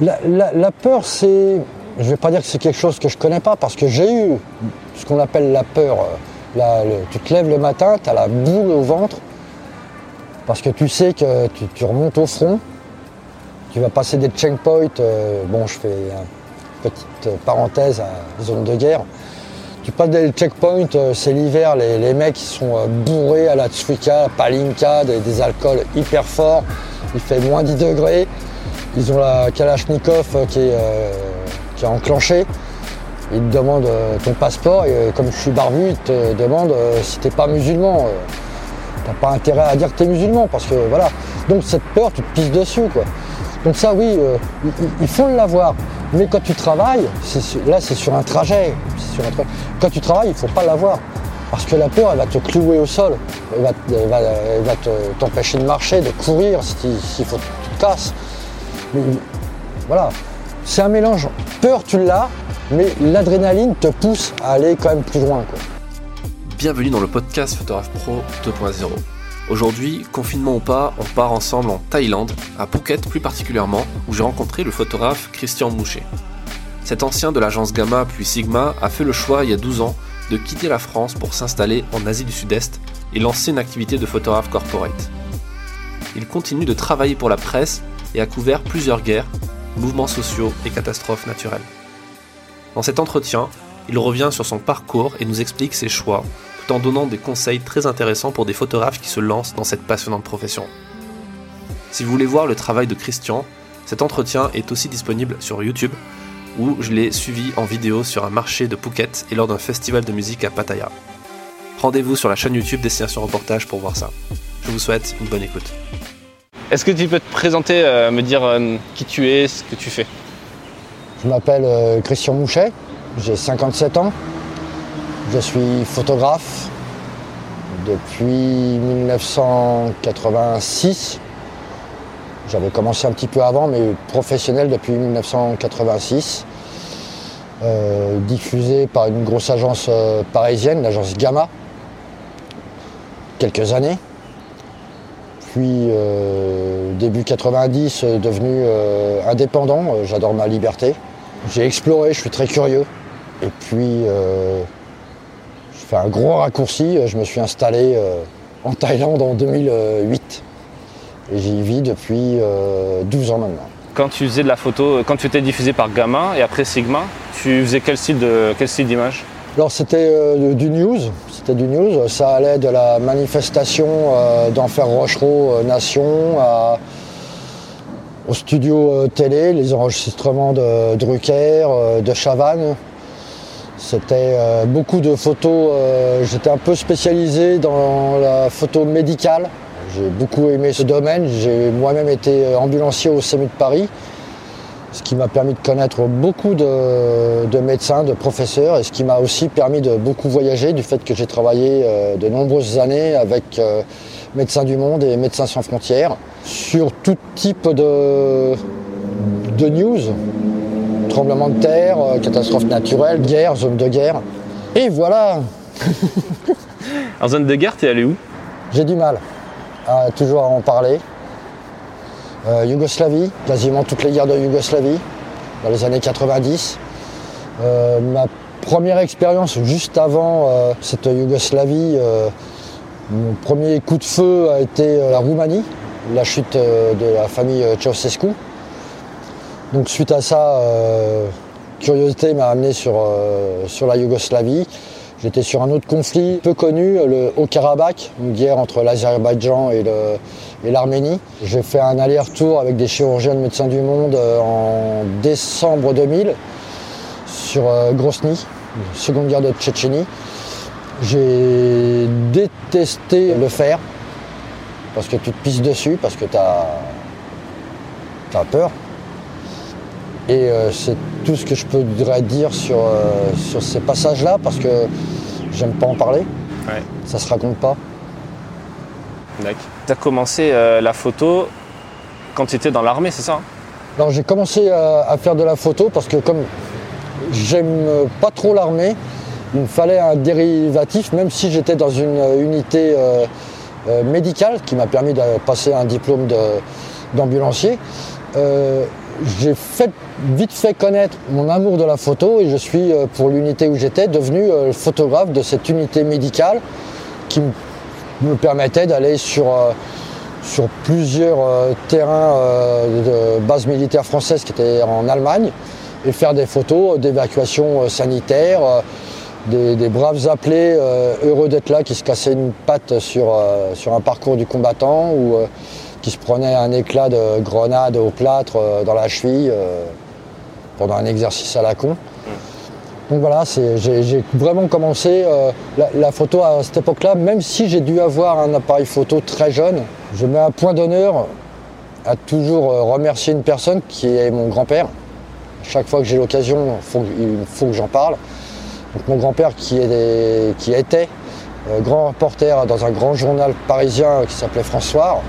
La, la- la peur, c'est. Je ne vais pas dire que c'est quelque chose que je connais pas, parce que j'ai eu ce qu'on appelle la peur. euh, la- tu te lèves le matin, tu as la boule au ventre, parce que tu sais que tu, remontes au front, tu vas passer des checkpoints. euh, bon, je fais une petite parenthèse à zone de guerre. Tu passes des checkpoints, euh, c'est l'hiver, les, mecs sont euh, bourrés à la Tsuika, à Palinka, des, des alcools hyper forts. Il fait moins 10 degrés. Ils ont la Kalachnikov euh, qui est, euh, qui est enclenchée. Ils te demandent euh, ton passeport et comme je suis barbu, ils te demandent si t'es pas musulman. T'as pas intérêt à dire que t'es musulman parce que voilà. Donc cette peur, tu te pisses dessus quoi. Donc ça oui, il- faut l'avoir. Mais quand tu travailles, là c'est sur un trajet. Quand tu travailles, il faut pas l'avoir. Parce que la peur, elle va te clouer au sol. Elle va, t'empêcher de marcher, de courir si- s'il faut que tu te casses. Voilà. C'est un mélange. Peur, tu l'as, mais l'adrénaline te pousse à aller quand même plus loin. Bienvenue dans le podcast Photographe Pro 2.0. Aujourd'hui, confinement ou pas, on part ensemble en Thaïlande, à Phuket plus particulièrement, où j'ai rencontré le photographe Christian Mouchet. Cet ancien de l'agence Gamma puis Sigma a fait le choix il y a 12 ans de quitter la France pour s'installer en Asie du Sud-Est et lancer une activité de photographe corporate. Il continue de travailler pour la presse et a couvert plusieurs guerres, mouvements sociaux et catastrophes naturelles. Dans cet entretien, il revient sur son parcours et nous explique ses choix, tout en donnant des conseils très intéressants pour des photographes qui se lancent dans cette passionnante profession. Si vous voulez voir le travail de Christian, cet entretien est aussi disponible sur YouTube, où je l'ai suivi en vidéo sur un marché de Phuket et lors d'un festival de musique à Pattaya. Rendez-vous sur la chaîne YouTube Destination Reportage pour voir ça. Je vous souhaite une bonne écoute. Est-ce que tu peux te présenter, euh, me dire euh, qui tu es, ce que tu fais? Je m'appelle euh, Christian Mouchet, j'ai 57 ans. Je suis photographe depuis 1986. J'avais commencé un petit peu avant, mais professionnel depuis 1986. Euh, diffusé par une grosse agence parisienne, l'agence Gamma, quelques années. Puis euh, début 90, euh, devenu euh, indépendant, j'adore ma liberté. J'ai exploré, je suis très curieux. Et puis je fais un gros raccourci, je me suis installé en Thaïlande en 2008. Et j'y vis depuis euh, 12 ans maintenant. Quand tu faisais de la photo, quand tu étais diffusé par Gamma et après Sigma, tu faisais quel style d'image? Alors c'était euh, du news, c'était du news. Ça allait de la manifestation euh, d'Enfer Rochereau euh, Nation à- au studio télé, les enregistrements de Drucker, de Chavannes. C'était beaucoup de photos. J'étais un peu spécialisé dans la photo médicale. J'ai beaucoup aimé ce domaine. J'ai moi-même été ambulancier au SEMU de Paris ce qui m'a permis de connaître beaucoup de, de médecins, de professeurs, et ce qui m'a aussi permis de beaucoup voyager du fait que j'ai travaillé euh, de nombreuses années avec euh, Médecins du Monde et Médecins sans frontières sur tout type de, de news, tremblement de terre, euh, catastrophes naturelles, guerre, zone de guerre. Et voilà, En zone de guerre, t'es allé où? J'ai du mal à toujours à en parler. Euh, Yougoslavie, quasiment toutes les guerres de Yougoslavie, dans les années 90. Euh, ma première expérience juste avant euh, cette Yougoslavie, mon premier coup de feu a été la Roumanie, la chute de la famille Ceausescu. Donc suite à ça, curiosité m'a amené sur, sur la Yougoslavie. J'étais sur un autre conflit peu connu, le Haut-Karabakh, une guerre entre l'Azerbaïdjan et le- et l'Arménie. J'ai fait un aller-retour avec des chirurgiens de Médecins du Monde euh, en décembre 2000 sur euh, Grozny, seconde guerre de Tchétchénie. J'ai détesté le faire parce que tu te pisses dessus, parce que tu as, peur. Et euh, c'est tout ce que je pourrais dire sur, euh, sur ces passages-là parce que j'aime pas en parler. Ouais. Ça se raconte pas. Tu as commencé euh, la photo quand tu étais dans l'armée, c'est ça hein? Alors j'ai commencé à, à faire de la photo parce que comme j'aime pas trop l'armée, il me fallait un dérivatif, même si j'étais dans une euh, unité euh, euh, médicale qui m'a permis de passer un diplôme d'ambulancier. Euh, j'ai fait, vite fait connaître mon amour de la photo et je suis, euh, pour l'unité où j'étais, devenu euh, photographe de cette unité médicale qui m- me permettait d'aller sur, euh, sur plusieurs euh, terrains euh, de bases militaires françaises qui étaient en Allemagne et faire des photos d'évacuation sanitaire, des, braves appelés heureux d'être là qui se cassaient une patte sur, sur un parcours du combattant ou qui se prenaient un éclat de grenade au plâtre dans la cheville pendant un exercice à la con. Donc voilà, j'ai vraiment commencé euh, la, photo à cette époque-là, même si j'ai dû avoir un appareil photo très jeune. Je mets un point d'honneur à toujours euh, remercier une personne qui est mon grand-père. Chaque fois que j'ai l'occasion, il faut que j'en parle. Mon grand-père qui, était euh, grand reporter dans un grand journal parisien qui s'appelait François,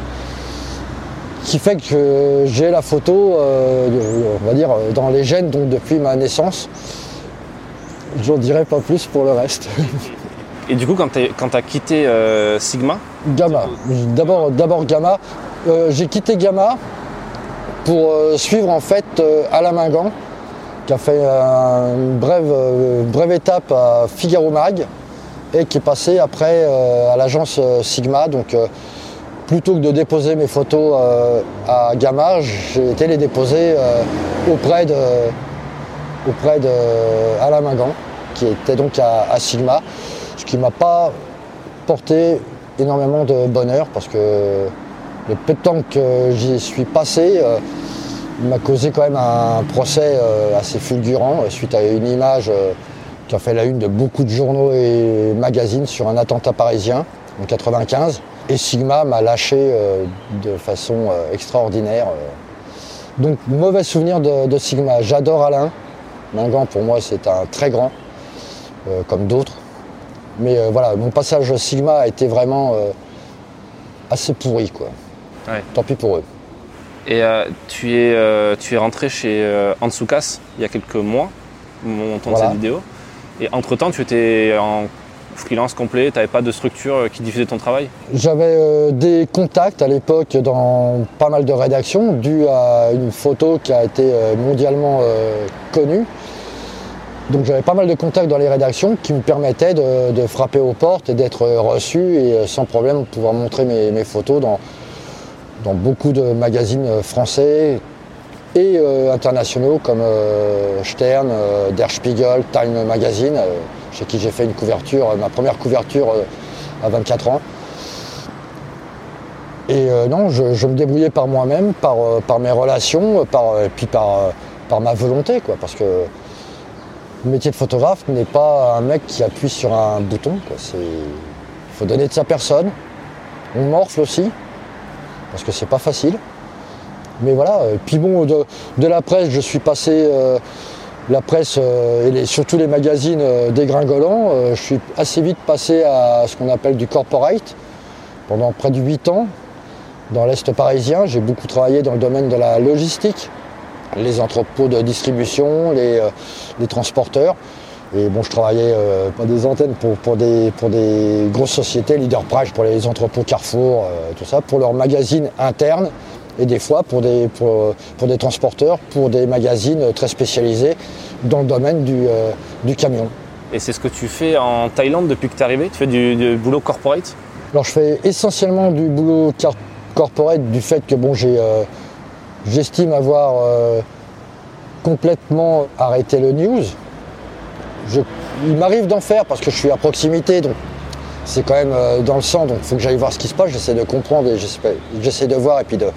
qui fait que j'ai la photo, on va dire, dans les gènes depuis ma naissance. J'en dirai pas plus pour le reste. Et du coup, quand tu as quitté euh, Sigma, Gamma. D'abord, d'abord Gamma. Euh, j'ai quitté Gamma pour euh, suivre en fait Alain Mingan, qui a fait une brève, brève étape à Figaro Mag et qui est passé après à l'agence Sigma. Donc plutôt que de déposer mes photos à Gamma, j'ai été les déposer auprès de auprès de Alain Mingan, qui était donc à, Sigma, ce qui m'a pas porté énormément de bonheur parce que le peu de temps que j'y suis passé euh, m'a causé quand même un procès euh, assez fulgurant euh, suite à une image euh, qui a fait la une de beaucoup de journaux et magazines sur un attentat parisien en 95. Et Sigma m'a lâché euh, de façon euh, extraordinaire. euh. Donc mauvais souvenir de Sigma. J'adore Alain. Mingan pour moi c'est un très grand, euh, comme d'autres. Mais euh, voilà, mon passage Sigma a été vraiment euh, assez pourri quoi. Ouais. Tant pis pour eux. et tu, es, tu es rentré chez Ansukas il y a quelques mois, on tourne Voilà. cette vidéo. Et entre-temps, tu étais en freelance complet, tu n'avais pas de structure euh, qui diffusait ton travail? J'avais euh, des contacts à l'époque dans pas mal de rédactions, dû à une photo qui a été euh, mondialement connue. Donc j'avais pas mal de contacts dans les rédactions qui me permettaient de, de frapper aux portes et d'être reçu et sans problème pouvoir montrer mes, photos dans, dans beaucoup de magazines français et internationaux comme Stern, Der Spiegel, Time Magazine, chez qui j'ai fait une couverture, euh, ma première couverture euh, à 24 ans. Et euh, non, je, me débrouillais par moi-même, par, mes relations, et puis par, ma volonté, quoi, parce que le métier de photographe n'est pas un mec qui appuie sur un bouton. Il faut donner de sa personne. On morfle aussi, parce que c'est pas facile. Mais voilà, et puis bon, de, la presse, je suis passé, la presse euh, et surtout les magazines euh, dégringolants, euh, je suis assez vite passé à ce qu'on appelle du corporate. Pendant près de 8 ans, dans l'Est parisien, j'ai beaucoup travaillé dans le domaine de la logistique, les entrepôts de distribution, les, transporteurs. Et bon, je travaillais pour des antennes pour, des, grosses sociétés, Leader Price pour les entrepôts Carrefour, tout ça, pour leurs magazines internes et des fois pour des transporteurs, pour des magazines très spécialisés dans le domaine du, euh, du camion. Et c'est ce que tu fais en Thaïlande depuis que tu es arrivé? Tu fais du, du boulot corporate? Alors je fais essentiellement du boulot corporate du fait que bon j'ai euh, j'estime avoir euh, complètement arrêté le news. Je- il m'arrive d'en faire parce que je suis à proximité, donc c'est quand même dans le sang, donc il faut que j'aille voir ce qui se passe, j'essaie de comprendre et j'essaie de voir et puis de,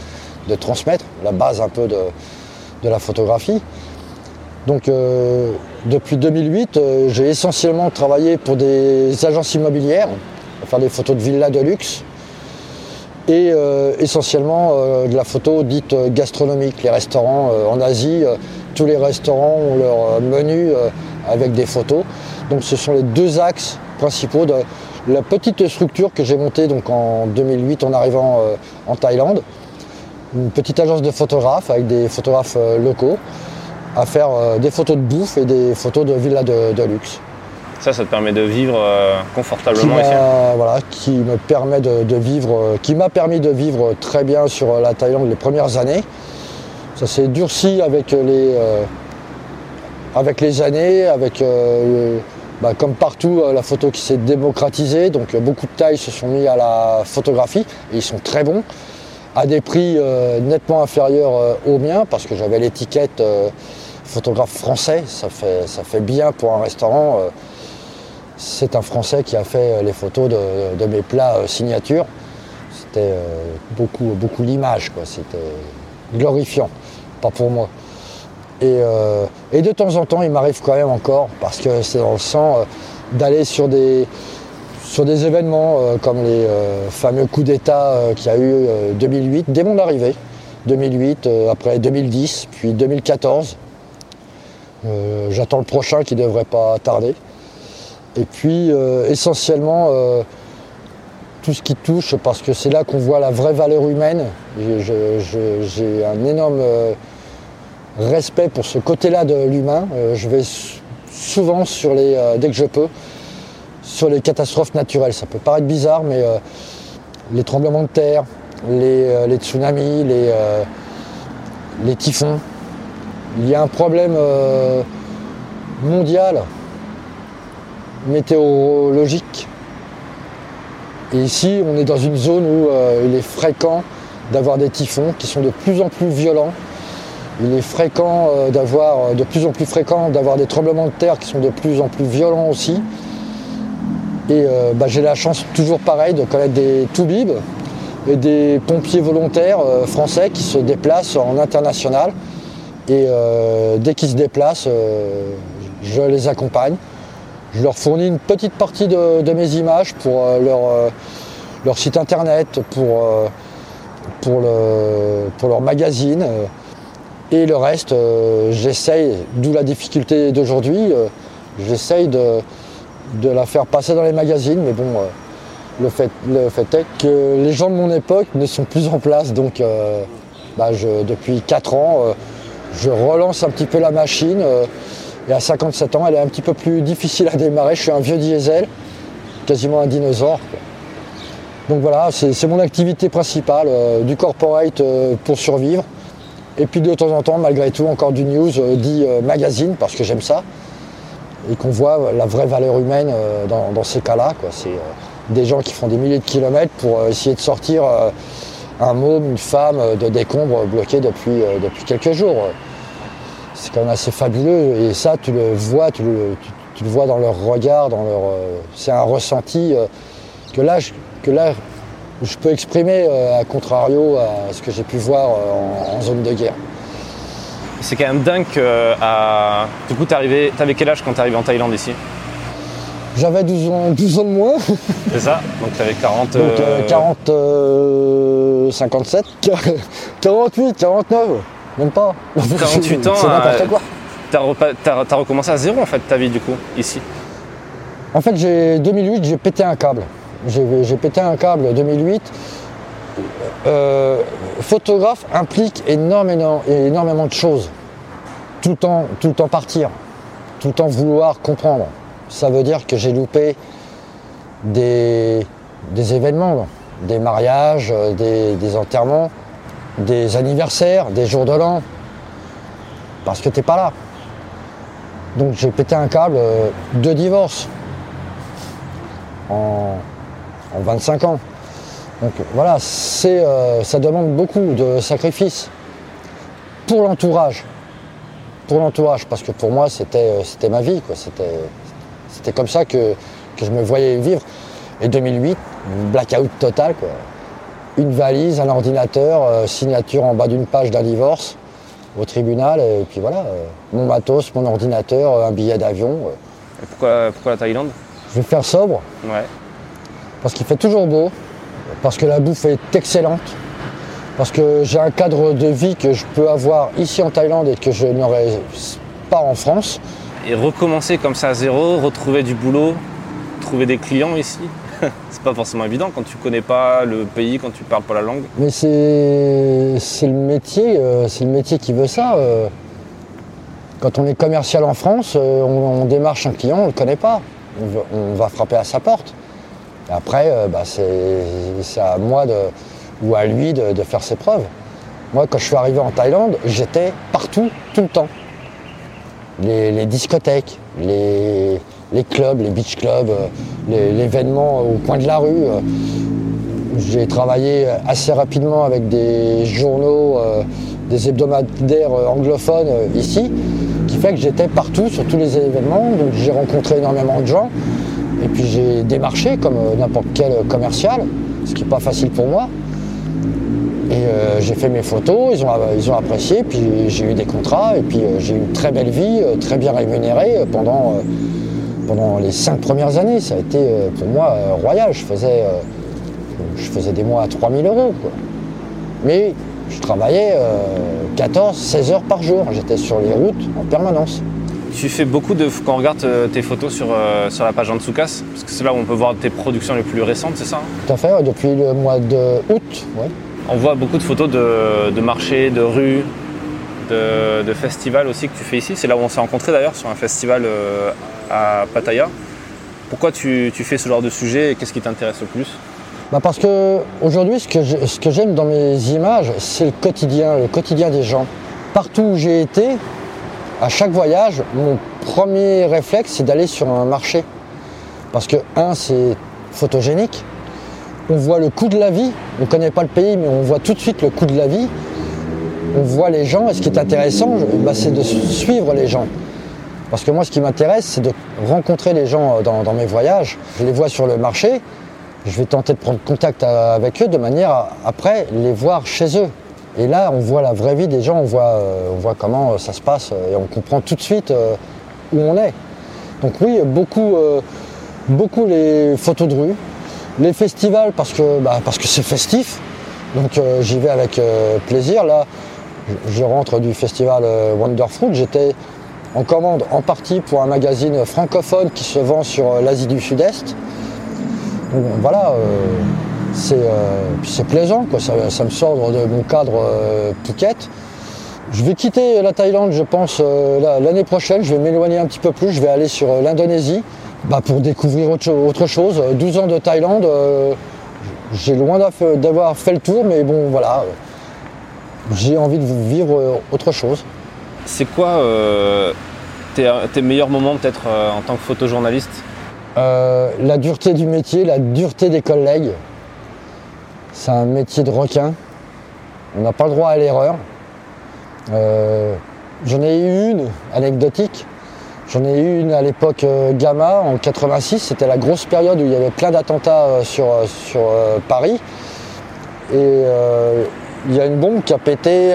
de transmettre la base un peu de, de la photographie. Donc euh, depuis 2008, euh, j'ai essentiellement travaillé pour des agences immobilières, à faire des photos de villas de luxe et euh, essentiellement de la photo dite gastronomique. Les restaurants en Asie, tous les restaurants ont leur menu avec des photos. Donc ce sont les deux axes principaux de la petite structure que j'ai montée donc en 2008 en arrivant en Thaïlande. Une petite agence de photographes avec des photographes locaux à faire euh, des photos de bouffe et des photos de villas de- de luxe Ça, ça te permet de vivre euh, qui confortablement ici. m'a voilà, qui me permet de, de vivre, euh, qui m'a permis de vivre très bien sur la Thaïlande les premières années. Ça s'est durci avec les, avec les années, avec le- bah, comme partout la photo qui s'est démocratisée. Donc beaucoup de tailles se sont mis à la photographie et ils sont très bons à des prix euh, nettement inférieurs euh, aux miens parce que j'avais l'étiquette euh, photographe français. Ça fait, ça fait bien pour un restaurant. euh, c'est un Français qui a fait euh, les photos de, de mes plats euh, signature. C'était beaucoup, beaucoup l'image, quoi. C'était glorifiant, pas pour moi. Et, et de temps en temps, il m'arrive quand même encore, parce que c'est dans le sang, d'aller sur des, sur des événements comme les fameux coups d'État qu'il y a eu euh, 2008, dès mon arrivée. 2008, euh, après 2010, puis 2014. Euh, J'attends le prochain qui ne devrait pas tarder. Et puis euh, essentiellement euh, tout ce qui touche, parce que c'est là qu'on voit la vraie valeur humaine. J'ai un énorme respect pour ce côté-là de l'humain. Je vais souvent sur les, dès que je peux, sur les catastrophes naturelles. Ça peut paraître bizarre, mais les tremblements de terre, les, les tsunamis, les, les typhons. Il y a un problème euh, mondial météorologique. Et ici, on est dans une zone où euh, il est fréquent d'avoir des typhons qui sont de plus en plus violents. Il est fréquent euh, d'avoir, de plus en plus fréquent d'avoir des tremblements de terre qui sont de plus en plus violents aussi. Et bah, j'ai la chance, toujours pareil, de connaître des toubibs et des pompiers volontaires français qui se déplacent en international. Et euh, dès qu'ils se déplacent, euh, je les accompagne. Je leur fournis une petite partie de, mes images pour euh, leur, leur site internet, pour, pour, le- pour leur magazine. et le reste, j'essaye, d'où la difficulté d'aujourd'hui, j'essaye de, de la faire passer dans les magazines. Mais bon, le, fait, est que les gens de mon époque ne sont plus en place. Donc bah, depuis 4 ans, je relance un petit peu la machine. et à 57 ans, elle est un petit peu plus difficile à démarrer. Je suis un vieux diesel, quasiment un dinosaure. Donc voilà, c'est mon activité principale, euh, du corporate euh, pour survivre. Et puis de temps en temps, malgré tout, encore du news euh, dit euh, magazine, parce que j'aime ça. Et qu'on voit euh, la vraie valeur humaine euh, dans, dans ces cas-là. C'est des gens qui font des milliers de kilomètres pour essayer de sortir un môme, une femme euh, de décombres bloqués depuis, euh, depuis quelques jours. C'est quand même assez fabuleux. Et ça tu le vois, tu le, vois dans leur regard, dans leur, euh, c'est un ressenti que là, je, que là je peux exprimer à contrario à ce que j'ai pu voir en, zone de guerre. C'est quand même dingue à... Du coup, t'avais quel âge quand t'es arrivé en Thaïlande ici? J'avais 12 ans, 12 ans de moins, C'est ça Donc t'avais 40... donc euh, euh, 40, euh, 57, 48, 49, même pas. 48 ans, c'est n'importe euh, quoi. T'as t'as recommencé à zéro en fait ta vie du coup, ici. En fait, j'ai 2008, j'ai pété un câble. J'ai j'ai pété un câble 2008. Euh, photographe implique énormément, énormément de choses. Tout le temps, tout le temps partir, tout le temps vouloir comprendre. Ça veut dire que j'ai loupé des, des événements, des mariages, euh, des, des enterrements, des anniversaires, des jours de l'an, parce que t'es pas là. Donc j'ai pété un câble, euh, deux divorces en, en 25 ans. Donc voilà, euh, ça demande beaucoup de sacrifices pour l'entourage. Pour l'entourage, parce que pour moi c'était, ma vie, quoi. C'était comme ça que, que je me voyais vivre. Et 2008, blackout total, quoi. Une valise, un ordinateur, euh, signature en bas d'une page d'un divorce au tribunal, et puis voilà, euh, mon matos, mon ordinateur, euh, un billet d'avion. Et pourquoi, pourquoi la Thaïlande? Je vais faire sobre, Ouais. parce qu'il fait toujours beau, parce que la bouffe est excellente, parce que j'ai un cadre de vie que je peux avoir ici en Thaïlande et que je n'aurais pas en France. Et recommencer comme ça à zéro, retrouver du boulot, trouver des clients ici, c'est pas forcément évident quand tu connais pas le pays, quand tu parles pas la langue. Mais c'est c'est le métier, euh, le métier qui veut ça. euh. Quand on est commercial en France, euh, on, démarche un client, on le connaît pas. On, va frapper à sa porte. Après, bah, c'est à moi ou à lui de faire ses preuves. Moi, quand je suis arrivé en Thaïlande, j'étais partout, tout le temps. Les, discothèques, les, clubs, les beach clubs, euh, l'événement au coin de la rue. euh. J'ai travaillé assez rapidement avec des journaux, euh, des hebdomadaires anglophones ici, qui fait que j'étais partout sur tous les événements. Donc j'ai rencontré énormément de gens. Et puis j'ai démarché comme n'importe quel commercial, ce qui n'est pas facile pour moi. Et euh, j'ai fait mes photos, ils ont, ils ont apprécié, puis j'ai eu des contrats, et puis euh, j'ai eu une très belle vie, euh, très bien rémunérée pendant, pendant les cinq premières années. Ça a été pour moi royal. Je faisais, je faisais des mois à 3000 euros. quoi. Mais je travaillais 14-16 heures par jour. J'étais sur les routes en permanence. Tu fais beaucoup de. Quand on regarde tes photos sur, sur la page Antsukas, parce que c'est là où on peut voir tes productions les plus récentes, c'est ça hein? Tout à fait, depuis le mois de août. ouais. On voit beaucoup de photos de, marchés, de rues, de, festivals aussi que tu fais ici. C'est là où on s'est rencontrés d'ailleurs, sur un festival euh, à Pattaya. Pourquoi tu, fais ce genre de sujet et qu'est-ce qui t'intéresse le plus? Bah parce que aujourd'hui, ce que j'aime dans mes images, c'est le quotidien, le quotidien des gens. Partout où j'ai été, à chaque voyage, mon premier réflexe, c'est d'aller sur un marché. Parce que, un, c'est photogénique. On voit le coût de la vie. On ne connaît pas le pays, mais on voit tout de suite le coût de la vie. On voit les gens. Et ce qui est intéressant, bah, c'est de suivre les gens. Parce que moi, ce qui m'intéresse, c'est de rencontrer les gens euh, dans, mes voyages. Je les vois sur le marché. Je vais tenter de prendre contact euh, avec eux de manière à, après, les voir chez eux. Et là, on voit la vraie vie des gens, on voit, euh, comment ça se passe et on comprend tout de suite où on est. Donc oui, beaucoup, beaucoup les photos de rue, les festivals parce que bah, parce que c'est festif. Donc euh, j'y vais avec euh, plaisir. Là, je, rentre du festival euh, Wonderfruit. J'étais en commande en partie pour un magazine francophone qui se vend sur l'Asie du Sud-Est. Voilà, c'est plaisant, quoi. Ça, me sort de mon cadre Phuket. Je vais quitter la Thaïlande, je pense, la- l'année prochaine. Je vais m'éloigner un petit peu plus. Je vais aller sur l'Indonésie bah, pour découvrir autre, cho- autre chose. Euh, 12 ans de Thaïlande, euh, j'ai loin d'avoir fait le tour, mais bon, voilà. euh, J'ai envie de vivre euh, autre chose. C'est quoi euh, tes, tes meilleurs moments peut-être en tant que photojournaliste? La dureté du métier, la dureté des collègues. C'est un métier de requin. On n'a pas le droit à l'erreur. J'en ai eu une anecdotique. J'en ai eu une à l'époque euh, Gamma en 86. C'était la grosse période où il y avait plein d'attentats euh, sur, euh, sur Paris. Et il y a une bombe qui a pété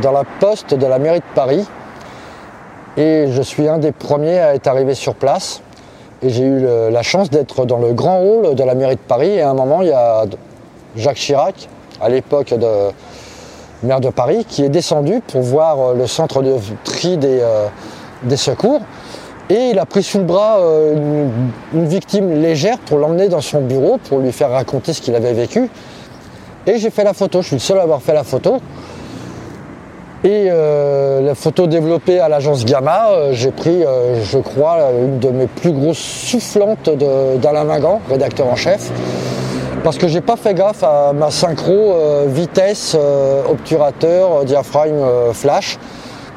dans la poste de la mairie de Paris. Et je suis un des premiers à être arrivé sur place. Et j'ai eu la chance d'être dans le grand hall de la mairie de Paris. Et à un moment, il y a Jacques Chirac, à l'époque de maire de Paris, qui est descendu pour voir le centre de tri des, des secours. Et il a pris sous le bras euh, une, victime légère pour l'emmener dans son bureau, pour lui faire raconter ce qu'il avait vécu. Et j'ai fait la photo. Je suis le seul à avoir fait la photo. Et euh, la photo développée à l'agence Gamma, euh, j'ai pris, je crois, une de mes plus grosses soufflantes d'Alain Mingan, rédacteur en chef, parce que j'ai pas fait gaffe à ma synchro vitesse, obturateur, diaphragme, flash,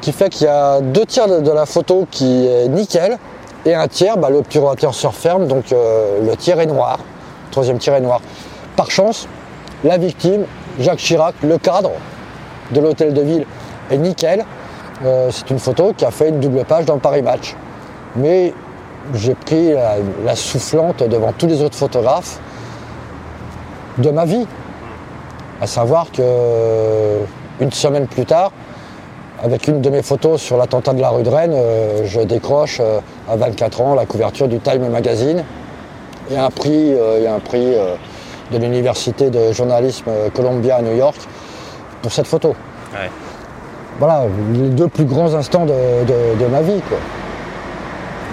qui fait qu'il y a deux tiers de, la photo qui est nickel, et un tiers, bah, l'obturateur se referme, donc euh, le tiers est noir, le troisième tiers est noir. Par chance, la victime, Jacques Chirac, le cadre de l'hôtel de ville, est nickel. Euh, c'est une photo qui a fait une double page dans Paris Match. Mais j'ai pris la, la soufflante devant tous les autres photographes de ma vie. À savoir que une semaine plus tard, avec une de mes photos sur l'attentat de la rue de Rennes, euh, je décroche euh, à 24 ans la couverture du Time Magazine. Il y a un prix, euh, il y a un prix de l'université de journalisme Columbia à New York pour cette photo. Ouais. Voilà, les deux plus grands instants de, de- de ma vie. Quoi.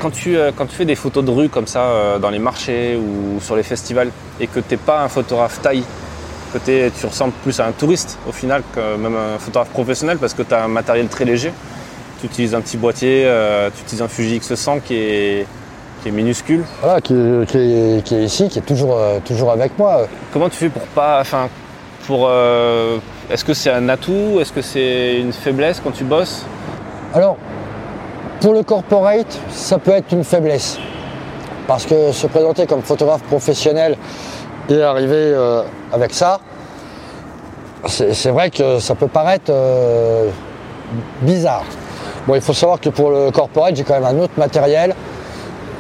Quand tu, quand tu fais des photos de rue comme ça dans les marchés ou sur les festivals et que tu n'es pas un photographe taille, t'es- tu ressembles plus à un touriste au final que même un photographe professionnel parce que tu as un matériel très léger. Tu utilises un petit boîtier, euh, tu utilises un Fuji X100 qui est, qui est minuscule. Voilà, qui, qui est, qui est ici, qui est toujours, euh, toujours avec moi. Comment tu fais pour pas, enfin, pour euh, Est-ce que c'est un atout Est-ce que c'est une faiblesse quand tu bosses? Alors, pour le corporate, ça peut être une faiblesse. Parce que se présenter comme photographe professionnel et arriver euh, avec ça, c'est vrai que ça peut paraître euh, bizarre. Bon, il faut savoir que pour le corporate, j'ai quand même un autre matériel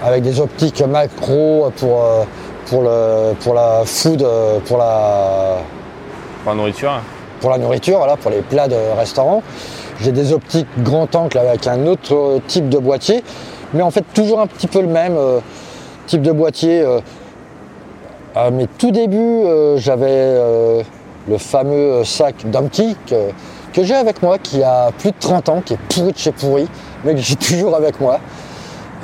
avec des optiques macro pour, euh, pour, le, pour la food, pour la, Pour la nourriture pour la nourriture, voilà, pour les plats de restaurant. J'ai des optiques grand angle avec un autre type de boîtier, mais en fait toujours un petit peu le même euh, type de boîtier. euh. À mes tout débuts, euh, j'avais euh, le fameux sac Dumpty que, j'ai avec moi, qui a plus de 30 ans, qui est pourri de chez pourri, mais que j'ai toujours avec moi,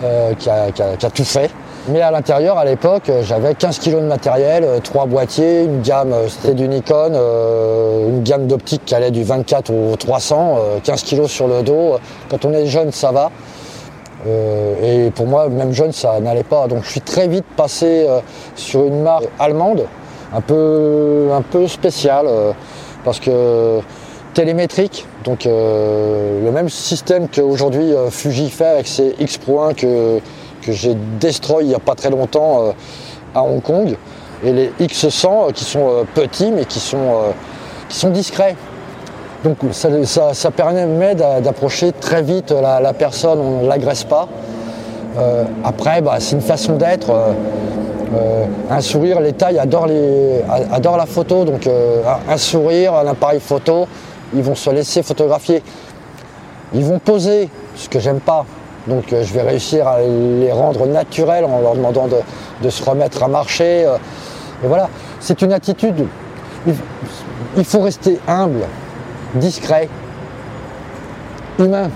euh, qui, a, tout fait. Mais à l'intérieur, à l'époque, j'avais 15 kg de matériel, euh, trois boîtiers, une gamme, c'était du Nikon, une gamme d'optique qui allait du 24 au 300, euh, 15 kg sur le dos. Quand on est jeune, ça va. Euh, et pour moi, même jeune, ça n'allait pas. Donc je suis très vite passé euh, sur une marque allemande, un peu, un peu spéciale, euh, parce que télémétrique, donc le même système qu'aujourd'hui Fuji fait avec ses X Pro 1 que, que j'ai destroy il n'y a pas très longtemps à Hong Kong, et les X100 euh, qui sont petits mais qui sont, qui sont discrets. Donc ça, permet d'a- d'approcher très vite la, personne, on ne l'agresse pas. Euh, après, bah, c'est une façon d'être. euh, euh, un sourire, les tailles adorent, les, adorent la photo, donc un, sourire, un appareil photo, ils vont se laisser photographier. Ils vont poser, ce que j'aime pas. Donc je vais réussir à les rendre naturels en leur demandant de, de se remettre à marcher. et voilà, c'est une attitude. Il faut rester humble, discret, humain.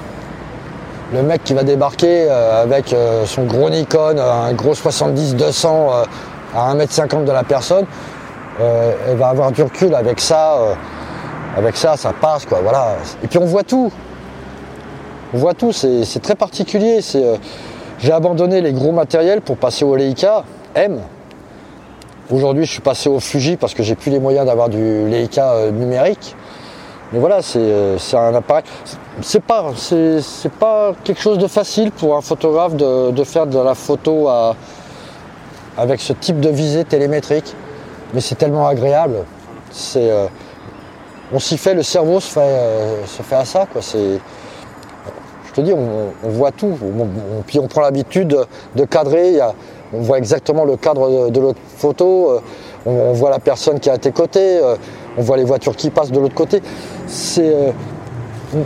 Le mec qui va débarquer euh, avec euh, son gros Nikon, euh, un gros 70-200 euh, à 1m50 de la personne, elle va avoir du recul avec ça. avec ça, ça passe quoi. Voilà. Et puis on voit tout. On voit tout. C'est très particulier. J'ai abandonné les gros matériels pour passer au Leica M. Aujourd'hui, je suis passé au Fuji parce que j'ai plus les moyens d'avoir du Leica numérique. Mais voilà, c'est euh, c'est un appareil. C'est pas, pas quelque chose de facile pour un photographe de, de faire de la photo à- avec ce type de visée télémétrique. Mais c'est tellement agréable. Euh, on s'y fait, le cerveau se fait, euh, se fait à ça. Quoi. Je te dis, on, on voit tout. On- puis on prend l'habitude de, cadrer. On voit exactement le cadre de, l'autre photo. On, voit la personne qui est à tes côtés. On voit les voitures qui passent de l'autre côté. Euh,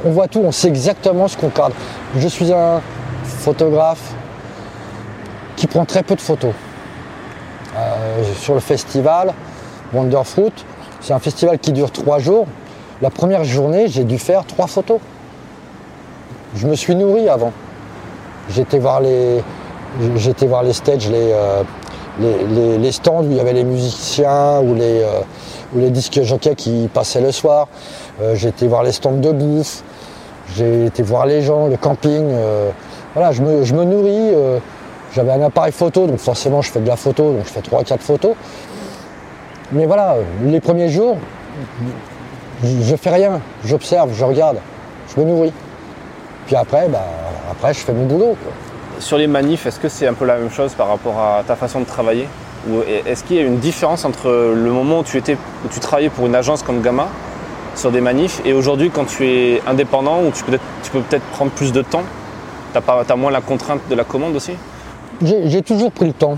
on, voit tout. On sait exactement ce qu'on cadre. Je suis un photographe qui prend très peu de photos. Euh, sur le festival Wonderfruit, c'est un festival qui dure trois jours. La première journée, j'ai dû faire trois photos. Je me suis nourri avant. J'étais voir les, stages, les, euh, les, stands où il y avait les musiciens ou les, ou les disques jockeys qui passaient le soir. Euh, j'ai été voir les stands de bouffe. J'ai été voir les gens, le camping. euh, voilà, je me, nourris. euh, J'avais un appareil photo, donc forcément je fais de la photo, donc je fais 3-4 photos. Mais voilà, les premiers jours, je, je fais rien, j'observe, je regarde, je me nourris. Puis après, bah, après je fais mon boulot. Sur les manifs, est-ce que c'est un peu la même chose par rapport à ta façon de travailler? Est-ce qu'il y a une différence entre le moment où tu, étais, où tu travaillais pour une agence comme Gamma sur des manifs et aujourd'hui quand tu es indépendant où tu peux peut-être, prendre plus de temps Tu as, moins la contrainte de la commande aussi? J'ai j'ai toujours pris le temps.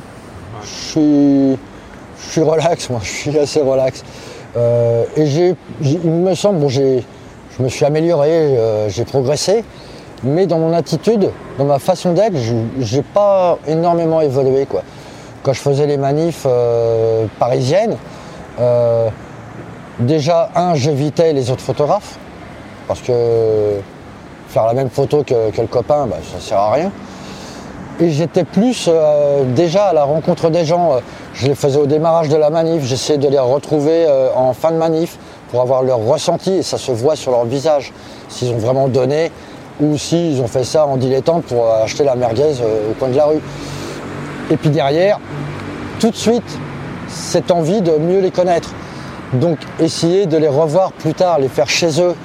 Je suis, relax, moi, je suis assez relax. Euh, et j'ai, j'ai- il me semble, bon, j'ai, je me suis amélioré, euh, j'ai progressé, mais dans mon attitude, dans ma façon d'être, je n'ai pas énormément évolué. Quoi. Quand je faisais les manifs euh, parisiennes, déjà, un, j'évitais les autres photographes, parce que faire la même photo que, le copain, bah, ça sert à rien. Et j'étais plus euh, déjà à la rencontre des gens. euh, Je les faisais au démarrage de la manif, j'essayais de les retrouver euh, en fin de manif pour avoir leur ressenti et ça se voit sur leur visage. S'ils ont vraiment donné ou s'ils ont fait ça en dilettante pour acheter la merguez au coin de la rue. Et puis derrière, tout de suite, cette envie de mieux les connaître. Donc essayer de les revoir plus tard, les faire chez eux.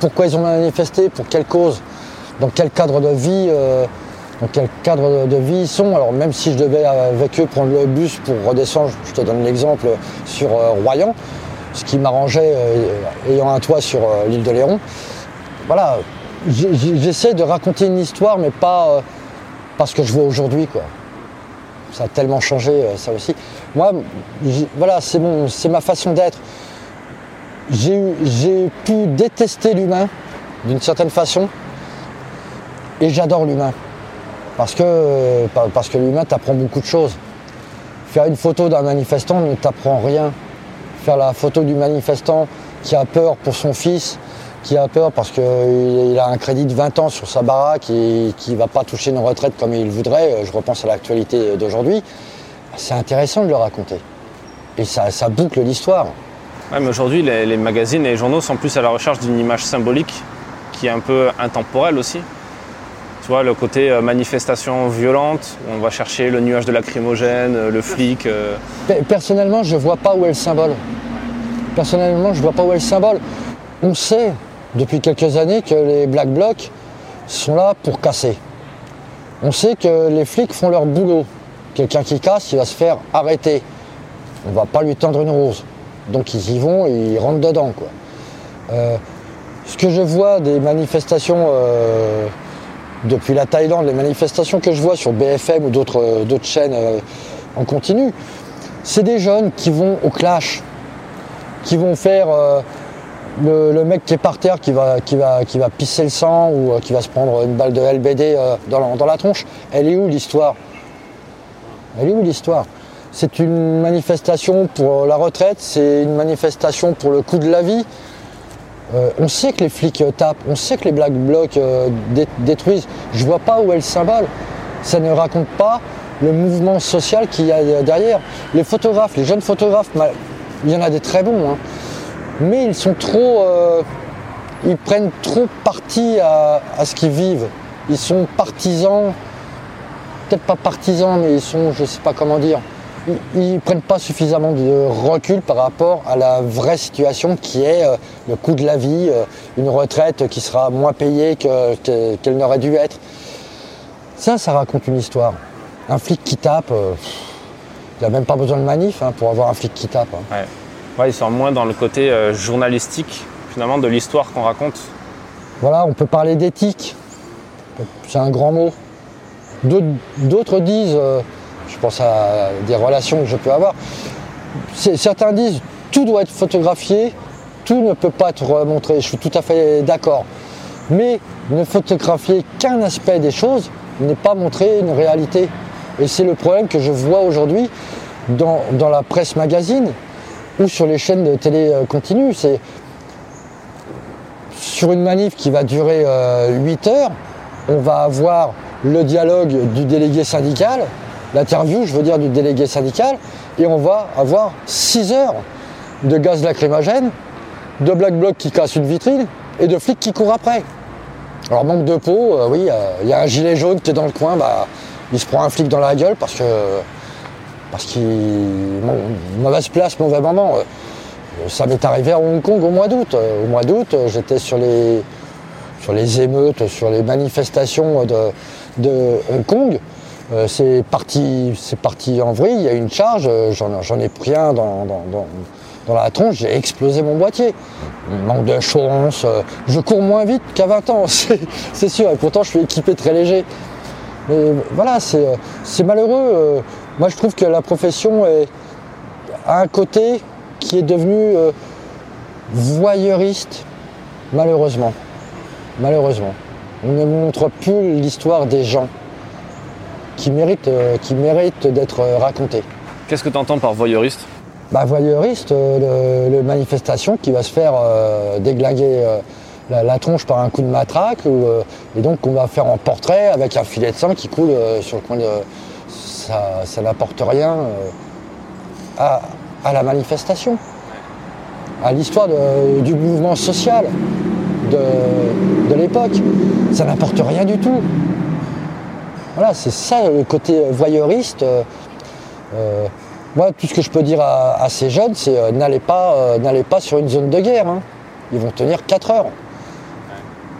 Pourquoi ils ont manifesté, pour quelle cause, dans quel cadre de vie, euh, dans quel cadre de vie ils sont? Alors même si je devais avec eux prendre le bus pour redescendre, je te donne l'exemple sur euh, Royan, ce qui m'arrangeait euh, ayant un toit sur euh, l'île de Léron. Voilà, j'essaie de raconter une histoire, mais pas euh, parce que je vois aujourd'hui, quoi. Ça a tellement changé, euh, ça aussi. Moi, voilà, c'est ma façon d'être. J'ai pu détester l'humain d'une certaine façon, et j'adore l'humain. Parce que, euh, pa- parce que l'humain t'apprend beaucoup de choses. Faire une photo d'un manifestant ne t'apprend rien. Faire la photo du manifestant qui a peur pour son fils, qui a peur parce qu'il il a un crédit de 20 ans sur sa baraque et qui ne va pas toucher une retraite comme il voudrait, euh, je repense à l'actualité d'aujourd'hui, c'est intéressant de le raconter. Et ça, ça boucle l'histoire. Ouais, mais aujourd'hui, les, les magazines et les journaux sont plus à la recherche d'une image symbolique qui est un peu intemporelle aussi. Tu vois, le côté euh, manifestation violente, on va chercher le nuage de lacrymogène, euh, le flic. euh, Pe- Personnellement, je ne vois pas où est le symbole. Personnellement, je ne vois pas où est le symbole. On sait depuis quelques années que les Black Blocs sont là pour casser. On sait que les flics font leur boulot. Quelqu'un qui casse, il va se faire arrêter. On ne va pas lui tendre une rose. Donc ils y vont et ils rentrent dedans. Euh, ce que je vois des manifestations euh, depuis la Thaïlande, les manifestations que je vois sur BFM ou d'autres euh, chaînes en continu, c'est des jeunes qui vont au clash, qui vont faire le, mec qui est par terre, qui va, qui va, qui va pisser le sang ou euh, qui va se prendre une balle de LBD euh, dans, la, tronche. Elle est où l'histoire? Elle est où l'histoire? C'est une manifestation pour la retraite, c'est une manifestation pour le coût de la vie. Euh, on sait que les flics euh, tapent, on sait que les black blocs euh, dé- détruisent. Je vois pas où est le. Ça ne raconte pas le mouvement social qu'il y a euh, derrière. Les photographes, les jeunes photographes, il y en a des très bons, hein. Mais ils sont trop, euh, ils prennent trop parti à, ce qu'ils vivent. Ils sont partisans, peut-être pas partisans, mais ils sont, je sais pas comment dire, ils, prennent pas suffisamment de recul par rapport à la vraie situation qui est euh, le coût de la vie, euh, une retraite qui sera moins payée que- que- qu'elle n'aurait dû être. Ça, ça raconte une histoire. Un flic qui tape, il n'y a même pas besoin de manif hein, pour avoir un flic qui tape. hein. ouais. Ils sont moins dans le côté euh, journalistique, finalement, de l'histoire qu'on raconte. Voilà, on peut parler d'éthique. C'est un grand mot. D'autres- disent, euh, je pense à des relations que je peux avoir, certains disent tout doit être photographié, tout ne peut pas être montré. Je suis tout à fait d'accord. Mais ne photographier qu'un aspect des choses n'est pas montrer une réalité. Et c'est le problème que je vois aujourd'hui dans, dans la presse magazine ou sur les chaînes de télé euh, continue. C'est sur une manif qui va durer 8 heures, on va avoir le dialogue du délégué syndical, l'interview, je veux dire, du délégué syndical, et on va avoir 6 heures de gaz lacrymogène, de black bloc qui casse une vitrine et de flics qui courent après. Alors manque de peau, euh, oui, euh, il y a un gilet jaune qui est dans le coin, bah, il se prend un flic dans la gueule parce que parce qu'il mauvaise place, mauvais moment. Euh, Ça m'est arrivé à Hong Kong au mois d'août. Euh, Au mois d'août, euh, j'étais sur les, sur les émeutes, sur les manifestations de, de Hong Kong. C'est parti, parti en vrille, il y a une charge, j'en, ai pris un dans, dans- dans- dans la tronche, j'ai explosé mon boîtier. Manque de chance, je cours moins vite qu'à 20 ans, c'est, sûr, et pourtant je suis équipé très léger. Mais voilà, c'est malheureux. Moi je trouve que la profession est, a un côté qui est devenu euh, voyeuriste, malheureusement. Malheureusement. On ne montre plus l'histoire des gens qui méritent, euh, qui méritent d'être euh, racontés. Qu'est-ce que tu entends par voyeuriste? Bah, voyeuriste, euh, le, le manifestation qui va se faire déglinguer la, la tronche par un coup de matraque, ou, et donc on va faire en portrait avec un filet de sang qui coule sur le coin de. Ça, n'apporte rien euh, à, la manifestation, à l'histoire du mouvement social de, l'époque. Ça n'apporte rien du tout. Voilà, c'est ça le côté voyeuriste. euh, euh, Moi, tout ce que je peux dire à, ces jeunes, c'est n'allez pas, pas sur une zone de guerre. hein. Ils vont tenir 4 heures.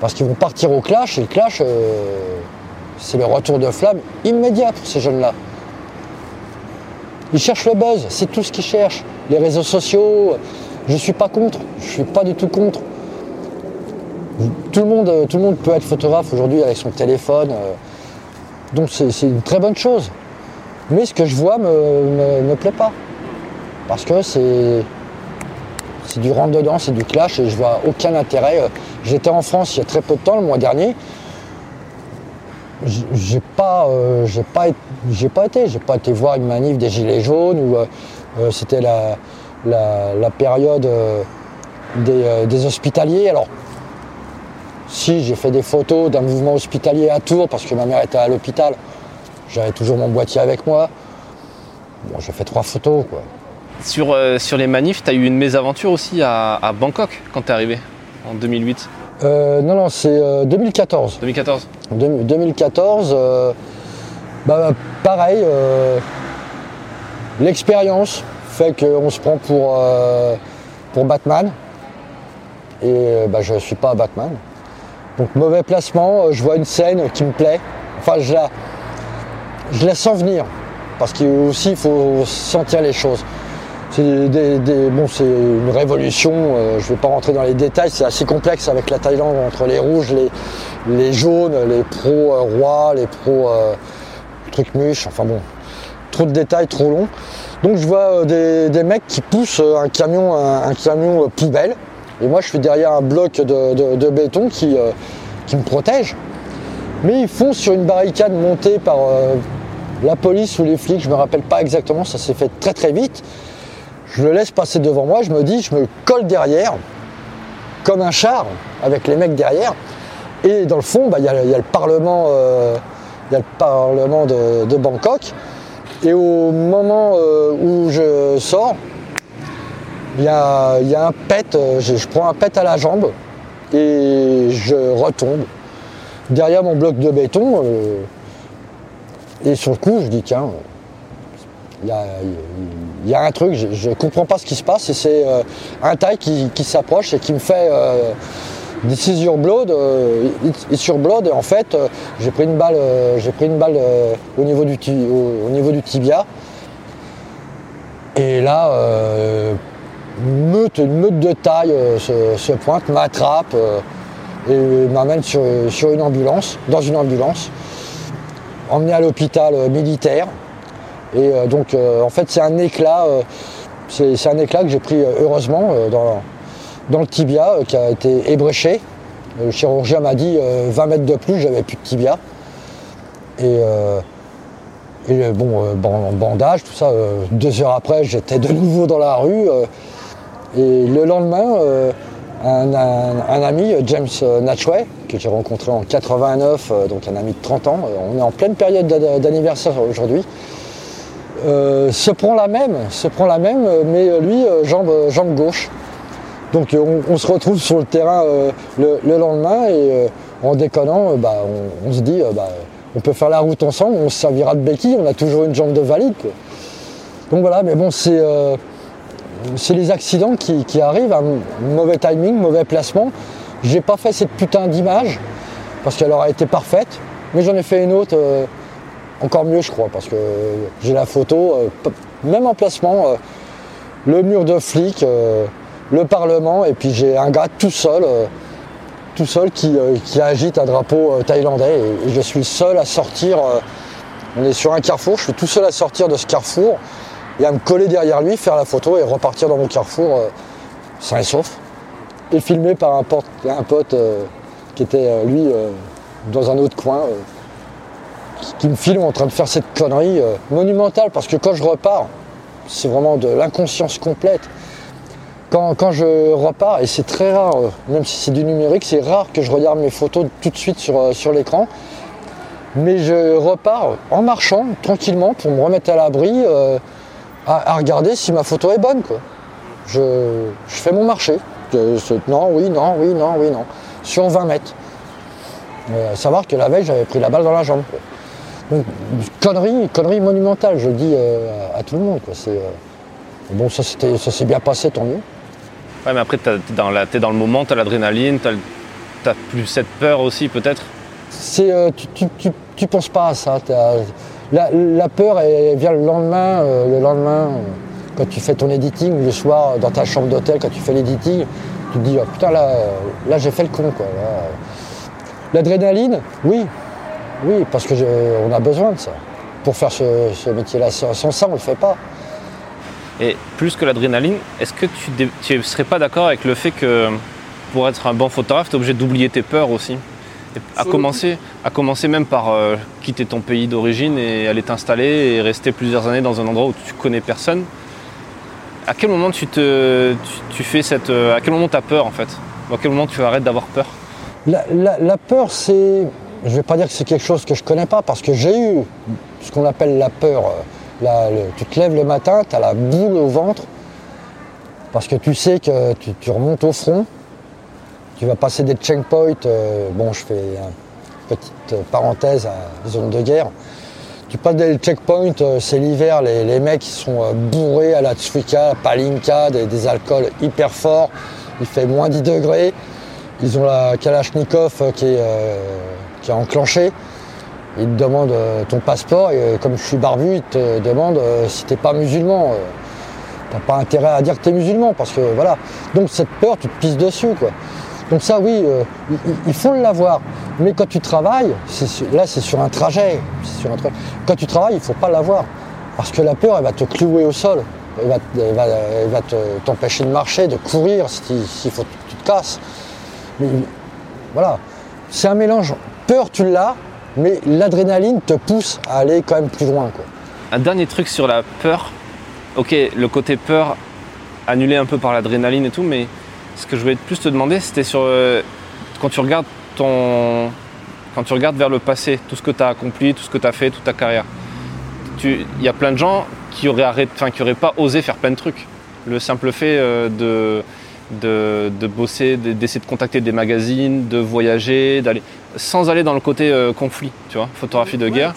Parce qu'ils vont partir au clash, et le clash, c'est le retour de flamme immédiat pour ces jeunes-là. Ils cherchent le buzz, c'est tout ce qu'ils cherchent. Les réseaux sociaux, je ne suis pas contre, je ne suis pas du tout contre. Tout le monde, peut être photographe aujourd'hui avec son téléphone, euh, donc c'est une très bonne chose. Mais ce que je vois me, me, plaît pas. Parce que c'est du rentre dedans, c'est du clash et je vois aucun intérêt. Euh, J'étais en France il y a très peu de temps, le mois dernier. J'ai pas, euh, pas, j'ai pas été, j'ai pas été voir une manif des gilets jaunes ou euh, euh, c'était la, la, période euh, des, des hospitaliers. Alors, si j'ai fait des photos d'un mouvement hospitalier à Tours parce que ma mère était à l'hôpital, j'avais toujours mon boîtier avec moi. Bon, j'ai fait trois photos quoi. Sur, sur les manifs, tu as eu une mésaventure aussi à, à Bangkok quand tu es arrivé en 2008, Euh, non, non, c'est euh, 2014. 2014. Deux- 2014, euh, bah, pareil, euh, l'expérience fait qu'on se prend pour, euh, pour Batman. Et bah, je ne suis pas Batman. Donc mauvais placement, je vois une scène qui me plaît. Enfin, je la, je la sens venir. Parce qu'aussi, il faut sentir les choses. C'est des- bon, une révolution, euh, je ne vais pas rentrer dans les détails, c'est assez complexe avec la Thaïlande entre les rouges, les, les jaunes, les pro-rois, les pro-trucs muches, enfin bon, trop de détails, trop long. Donc je vois euh, des, des mecs qui poussent euh, un camion, un, camion euh, poubelle, et moi je suis derrière un bloc de, de- béton qui, euh, qui me protège. Mais ils foncent sur une barricade montée par euh, la police ou les flics, je me rappelle pas exactement, ça s'est fait très très vite. Je le laisse passer devant moi, je me dis, je me colle derrière, comme un char, avec les mecs derrière. Et dans le fond, bah, il y, a, il y a le Parlement, euh, y a le parlement de, Bangkok. Et au moment euh, où je sors, il y a, y a un pet, euh, je, prends un pet à la jambe et je retombe derrière mon bloc de béton. et sur le coup, je dis tiens, il y a, y a un truc, je ne comprends pas ce qui se passe et c'est euh, un taille qui, qui s'approche et qui me fait euh, euh, et sur blood et en fait euh, j'ai pris une balle, euh, j'ai pris une balle au, niveau du tibia et là euh, meute, une meute de taille se, pointe, m'attrape et m'amène sur, une ambulance, dans une ambulance, emmené à l'hôpital militaire. Et euh, donc, euh, en fait, c'est un éclat, euh, c'est un éclat que j'ai pris heureusement dans, le tibia qui a été ébréché. Le chirurgien m'a dit euh, 20 mètres de plus, j'avais plus de tibia. Et, et, bon, ban- bandage, tout ça. deux heures après, j'étais de nouveau dans la rue. et le lendemain, un, un- ami, James Natchway, que j'ai rencontré en 89, euh, donc un ami de 30 ans, on est en pleine période d'anniversaire aujourd'hui, euh, se prend la même, se prend la même, euh, mais euh, lui, jambe, gauche. Donc on, se retrouve sur le terrain le, le lendemain et en déconnant, bah, on, se dit, bah, on peut faire la route ensemble, on se servira de béquille, on a toujours une jambe de valide. Donc voilà, mais bon, c'est les accidents qui, arrivent, un mauvais timing, mauvais placement. J'ai pas fait cette putain d'image parce qu'elle aurait été parfaite, mais j'en ai fait une autre encore mieux, je crois, parce que j'ai la photo, euh, même en placement, euh, le mur de flics, euh, le Parlement, et puis j'ai un gars tout seul, tout seul qui, agite un drapeau thaïlandais, et, je suis seul à sortir. on est sur un carrefour, je suis tout seul à sortir de ce carrefour et à me coller derrière lui, faire la photo et repartir dans mon carrefour euh, sain et sauf. Et filmé par un, pote- qui était lui dans un autre coin, qui, me filme en train de faire cette connerie euh, monumentale parce que quand je repars, c'est vraiment de l'inconscience complète. Quand, quand je repars, et c'est très rare, euh, même si c'est du numérique, c'est rare que je regarde mes photos tout de suite sur, euh, sur l'écran. Mais je repars en marchant tranquillement pour me remettre à l'abri, à, regarder si ma photo est bonne. Quoi. Je, je fais mon marché. Non, oui, non, oui, non, oui, non. Sur 20 mètres. Savoir que la veille, j'avais pris la balle dans la jambe. Donc, connerie, connerie monumentale, je le dis euh, à, tout le monde. Quoi. Euh, bon, ça, c'était, ça s'est bien passé, tant mieux. Ouais, mais après, t'es dans, la- t'es dans le moment, t'as l'adrénaline, t'as, plus cette peur aussi, peut-être? C'est, euh, tu, tu, tu, tu penses pas à ça. La, la peur, elle vient le lendemain. le lendemain, quand tu fais ton editing, le soir, dans ta chambre d'hôtel, quand tu fais l'editing, tu te dis, oh, putain, là, là j'ai fait le con. Quoi. L'adrénaline, oui. Oui, parce que je- on a besoin de ça. Pour faire ce, ce métier-là. Sans ça, on ne le fait pas. Et plus que l'adrénaline, est-ce que tu, tu serais pas d'accord avec le fait que pour être un bon photographe, tu es obligé d'oublier tes peurs aussi? Et à, commencer, à commencer même par euh, quitter ton pays d'origine et aller t'installer et rester plusieurs années dans un endroit où tu connais personne. À quel moment tu te, tu, tu fais cette, euh, à quel moment tu as peur en fait? Ou à quel moment tu arrêtes d'avoir peur? La, la- la peur, c'est. Je ne vais pas dire que c'est quelque chose que je connais pas, parce que j'ai eu ce qu'on appelle la peur. euh, tu te lèves le matin, tu as la boule au ventre, parce que tu sais que tu, remontes au front, tu vas passer des checkpoints. euh, bon, je fais une petite parenthèse à zone de guerre. Tu passes des checkpoints, euh, c'est l'hiver, les, mecs sont bourrés à la Tsuika, Palinka, des, des alcools hyper forts, il fait moins 10 degrés. Ils ont la Kalachnikov qui est, qui est enclenchée. Ils te demandent euh, ton passeport et euh, comme je suis barbu, ils te demandent euh, si t'es pas musulman. T'as pas intérêt à dire que t'es musulman parce que voilà. Donc cette peur, tu te pisses dessus quoi. Donc ça oui, il- il- il faut l'avoir. Mais quand tu travailles, là c'est sur un trajet. Quand tu travailles, il faut pas l'avoir. Parce que la peur, elle va te clouer au sol. Elle va, elle va- t'empêcher de marcher, de courir si- s'il faut que tu te casses. Voilà, c'est un mélange. Peur, tu l'as, mais l'adrénaline te pousse à aller quand même plus loin. Quoi. Un dernier truc sur la peur. Ok, le côté peur annulé un peu par l'adrénaline et tout, mais ce que je voulais plus te demander, c'était sur euh, quand tu regardes ton, quand tu regardes vers le passé, tout ce que tu as accompli, tout ce que tu as fait, toute ta carrière. Il y a plein de gens qui auraient qui pas osé faire plein de trucs. Le simple fait euh, de, de, bosser, de- d'essayer de contacter des magazines, de voyager, d'aller sans aller dans le côté euh, conflit, tu vois, photographie de guerre.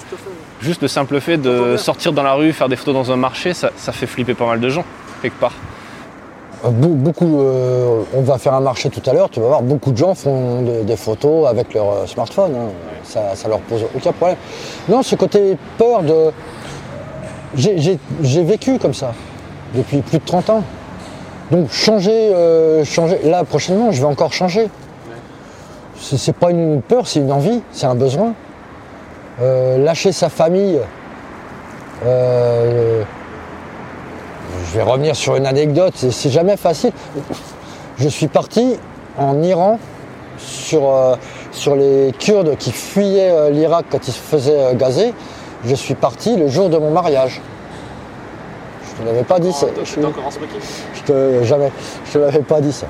Juste le simple fait de sortir dans la rue, faire des photos dans un marché, ça, ça fait flipper pas mal de gens, quelque part. Euh, be- Beaucoup, euh, on va faire un marché tout à l'heure, tu vas voir, beaucoup de gens font de- des photos avec leur smartphone. hein. Ça, ça leur pose aucun problème. Non, ce côté peur de. J'ai- vécu comme ça depuis plus de 30 ans. Donc changer, euh, changer. Là, prochainement, je vais encore changer. C'est pas une peur, c'est une envie, c'est un besoin. Euh, lâcher sa famille. euh, je vais revenir sur une anecdote, c'est- jamais facile. Je suis parti en Iran sur, euh, sur les Kurdes qui fuyaient l'Irak quand ils se faisaient gazer. Je suis parti le jour de mon mariage. Je te l'avais pas dit ça. Je, encore en smoking je te, jamais. Je te l'avais pas dit ça.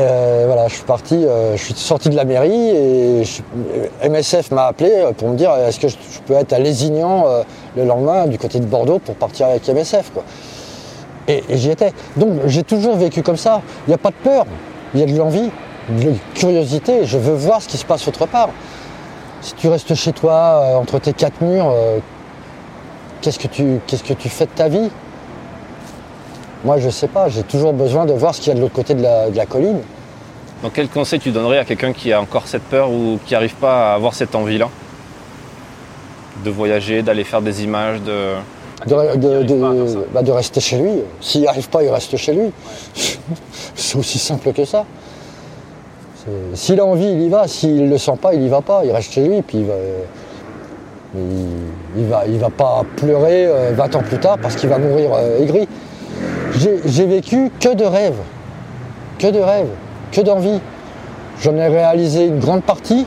Euh, voilà, je suis parti, euh, je suis sorti de la mairie et MSF m'a appelé euh, pour me dire est-ce que je, peux être à Lézignan le lendemain du côté de Bordeaux pour partir avec MSF. Quoi. Et, j'y étais. Donc j'ai toujours vécu comme ça. Il n'y a pas de peur, il y a de l'envie, de la curiosité. Je veux voir ce qui se passe autre part. Si tu restes chez toi, entre tes quatre murs, qu'est-ce que tu fais de ta vie? Moi, je sais pas. J'ai toujours besoin de voir ce qu'il y a de l'autre côté de la, de la colline. Donc quel conseil tu donnerais à quelqu'un qui a encore cette peur ou qui n'arrive pas à avoir cette envie-là De voyager, d'aller faire des images, de... De, bah, de rester chez lui. S'il n'y arrive pas, il reste chez lui. C'est aussi simple que ça. S'il a envie, il y va. S'il ne le sent pas, il y va pas. Il reste chez lui. Puis il va, il, il va, il va pas pleurer euh, 20 ans plus tard parce qu'il va mourir euh, aigri. J'ai vécu que de rêves. Que de rêves. Que d'envie. J'en ai réalisé une grande partie.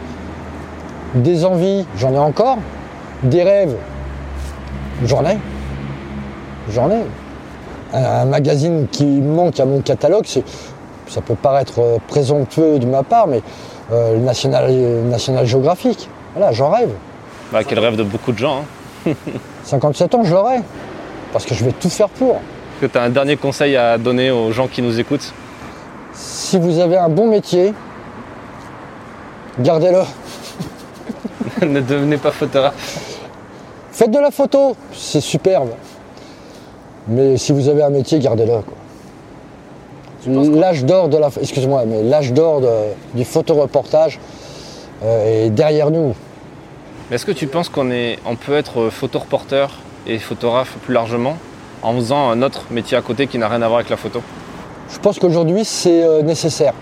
Des envies, j'en ai encore. Des rêves, j'en ai. J'en ai. Un, magazine qui manque à mon catalogue, ça peut paraître euh, présomptueux de ma part, mais euh, National, National Geographic, voilà, j'en rêve. Bah, quel rêve de beaucoup de gens. hein. 57 ans, je l'aurai. Parce que je vais tout faire pour. Est-ce que tu as un dernier conseil à donner aux gens qui nous écoutent Si vous avez un bon métier, gardez-le. Ne devenez pas photographe. Faites de la photo, c'est superbe. Mais si vous avez un métier, gardez-le. L'âge d'or de la, excuse-moi, mais l'âge d'or du photoreportage euh, est derrière nous. Est-ce que tu penses qu'on est, on peut être photoreporteur et photographe plus largement? En faisant un autre métier à côté qui n'a rien à voir avec la photo Je pense qu'aujourd'hui, c'est euh, nécessaire.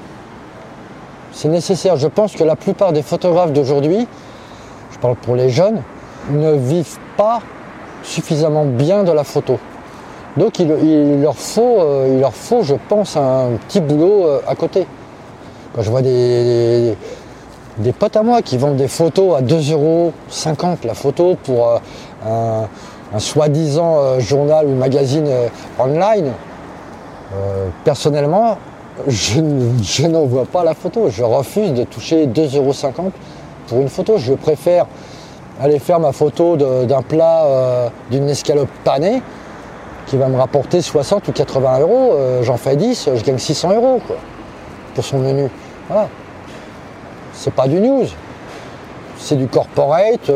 C'est nécessaire. Je pense que la plupart des photographes d'aujourd'hui, je parle pour les jeunes, ne vivent pas suffisamment bien de la photo. Donc il, il leur, faut, euh, leur faut, je pense, un petit boulot euh, à côté. Quand je vois des, des, potes à moi qui vendent des photos à 2,50 euros la photo pour un, un soi-disant euh, journal ou magazine euh, online, euh, personnellement, je, je n'en vois pas la photo. Je refuse de toucher 2,50 euros pour une photo. Je préfère aller faire ma photo d'un plat, d'une escalope panée, qui va me rapporter 60 ou 80 euros. J'en fais 10, je gagne 600 euros quoi, pour son menu. Voilà. C'est pas du news. C'est du corporate,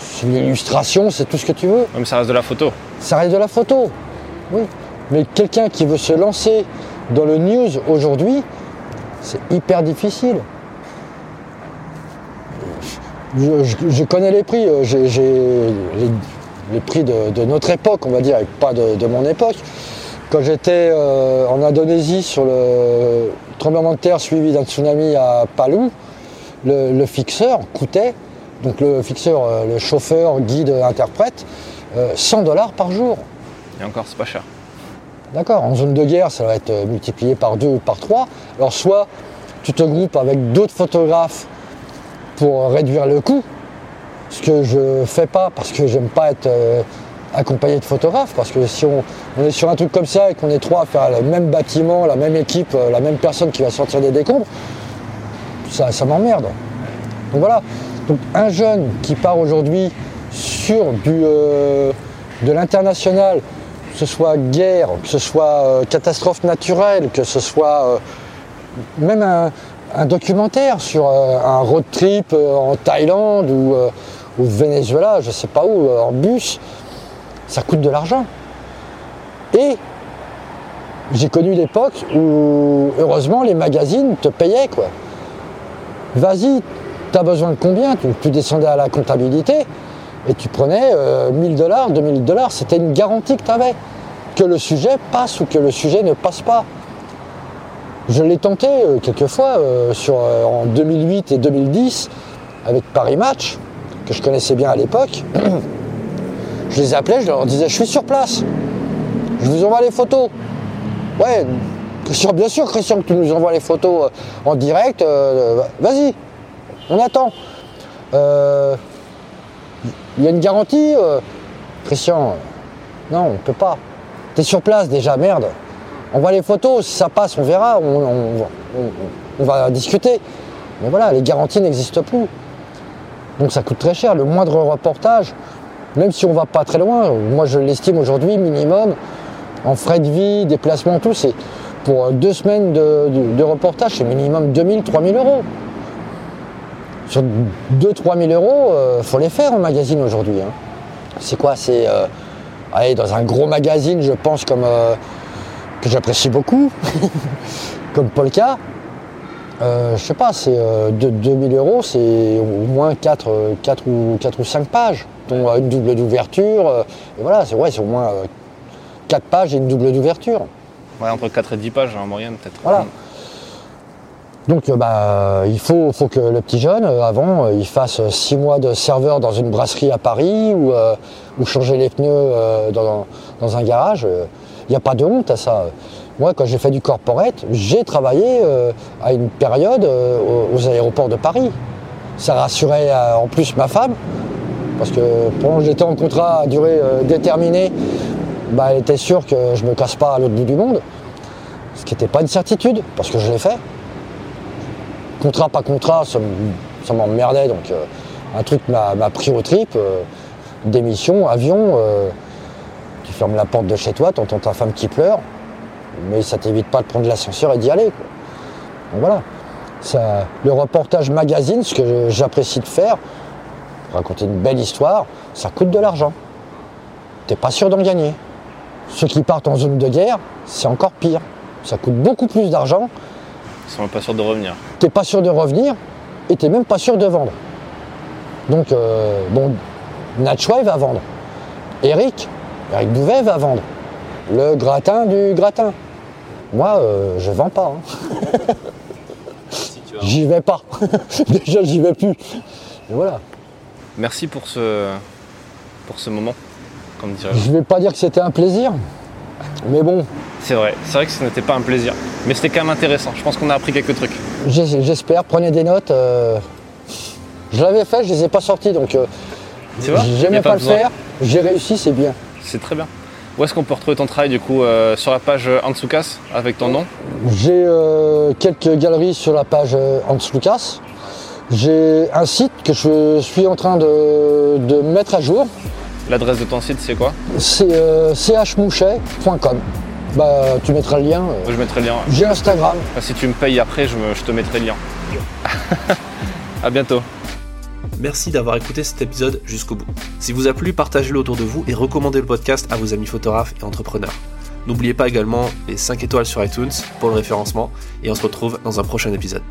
c'est de l'illustration, c'est tout ce que tu veux. Même ça reste de la photo. Ça reste de la photo, oui. Mais quelqu'un qui veut se lancer dans le news aujourd'hui, c'est hyper difficile. Je, je- je connais les prix, euh, j'ai j'ai les, les prix de, de notre époque, on va dire, et pas de, de mon époque. Quand j'étais euh, en Indonésie sur le tremblement de terre suivi d'un tsunami à Palu, le, le fixeur coûtait, donc le fixeur, euh, le chauffeur, guide, interprète, euh, 100 dollars par jour. Et encore, c'est pas cher. D'accord, en zone de guerre, ça va être euh, multiplié par deux ou par trois. Alors soit tu te groupes avec d'autres photographes pour réduire le coût, ce que je fais pas parce que j'aime pas être euh, accompagné de photographes, parce que si on, on est sur un truc comme ça et qu'on est trois à faire le même bâtiment, la même équipe, euh, la même personne qui va sortir des décombres, ça, ça m'emmerde. Donc voilà. Un jeune qui part aujourd'hui sur du, euh, de l'international, que ce soit guerre, que ce soit euh, catastrophe naturelle, que ce soit euh, même un, documentaire sur un road trip en Thaïlande ou au Venezuela, je sais pas où, en bus, ça coûte de l'argent. Et j'ai connu l'époque où, heureusement, les magazines te payaient, quoi. Vas-y, tu as besoin de combien tu, descendais à la comptabilité et tu prenais euh, 1000 dollars, 2000 dollars, c'était une garantie que tu avais. Que le sujet passe ou que le sujet ne passe pas. Je l'ai tenté euh, quelques fois euh, sur, euh, en 2008 et 2010 avec Paris Match, que je connaissais bien à l'époque. je les appelais, je leur disais je suis sur place. Je vous envoie les photos. Ouais, bien sûr, Christian, que tu nous envoies les photos en direct. Vas-y, on attend. Euh, Il y a une garantie euh, Christian, euh, non, on ne peut pas. T'es sur place déjà, merde. On voit les photos, si ça passe, on verra, on, va discuter. Mais voilà, les garanties n'existent plus. Donc ça coûte très cher. Le moindre reportage, même si on va pas très loin, moi je l'estime aujourd'hui minimum, en frais de vie, déplacement, tout, c'est pour euh, deux semaines de, de- de reportage, c'est minimum 2000, 3000 euros. Sur 2-3 000 euros, il faut les faire en magazine aujourd'hui. hein. C'est quoi C'est euh, allez, dans un gros magazine, je pense, comme euh, que j'apprécie beaucoup, comme Polka. Euh, je sais pas, c'est euh, de 2000 euros, c'est au moins 4, euh, quatre ou, quatre ou 5 pages, dont euh, une double d'ouverture. euh, et voilà, c'est ouais, c'est au moins 4 pages et une double d'ouverture. Ouais, entre 4 et 10 pages en moyenne, peut-être. Voilà. Donc euh, bah, il faut, faut que le petit jeune, euh, avant, euh, il fasse 6 mois de serveur dans une brasserie à Paris ou, changer les pneus dans, un garage. Il n'y a pas de honte à ça. Moi, quand j'ai fait du corporate, j'ai travaillé à une période aux- aéroports de Paris. Ça rassurait en plus ma femme, parce que pendant que j'étais en contrat à durée déterminée, bah, elle était sûre que je ne me casse pas à l'autre bout du monde. Ce qui n'était pas une certitude, parce que je l'ai fait. Contrat, pas contrat, ça, m'emmerdait. Donc, euh, un truc m'a pris au trip. euh, démission, avion, euh, tu fermes la porte de chez toi, tu entends ta femme qui pleure, mais ça t'évite pas de prendre l'ascenseur et d'y aller. voilà. Le reportage magazine, ce que j'apprécie de faire, raconter une belle histoire, ça coûte de l'argent. T'es pas sûr d'en gagner. Ceux qui partent en zone de guerre, c'est encore pire. Ça coûte beaucoup plus d'argent, Ils sont pas sûrs de revenir. t'es pas sûr de revenir et t'es même pas sûr de vendre. Donc, euh, bon, Nachois, il va vendre. Eric, Eric Bouvet va vendre. Le gratin du gratin. Moi, euh, je vends pas. hein. J'y vais pas. Déjà, j'y vais plus. Et voilà. Merci pour ce, pour ce moment, comme dirait. Je vais pas dire que c'était un plaisir. Mais bon, C'est vrai, c'est vrai que ce n'était pas un plaisir. Mais c'était quand même intéressant. Je pense qu'on a appris quelques trucs. j'espère. Prenez des notes. euh, Je l'avais fait, je les ai pas sortis. Donc, euh, Tu vois Y j'aimais a pas, le faire. J'ai réussi, c'est bien. C'est très bien. Où est-ce qu'on peut retrouver ton travail du coup euh, Sur la page euh, Antsoukas avec ton nom? J'ai quelques galeries sur la page Hans Lucas. J'ai un site que je suis en train de, de mettre à jour. L'adresse de ton site c'est quoi? C'est chmouchet.com. Bah, tu mettras le lien. euh. Je mettrai le lien. J'ai Instagram. Enfin, si tu me payes après, je, me- je te mettrai le lien. à bientôt. Merci d'avoir écouté cet épisode jusqu'au bout. Si vous a plu, partagez-le autour de vous et recommandez le podcast à vos amis photographes et entrepreneurs. N'oubliez pas également les 5 étoiles sur iTunes pour le référencement et on se retrouve dans un prochain épisode.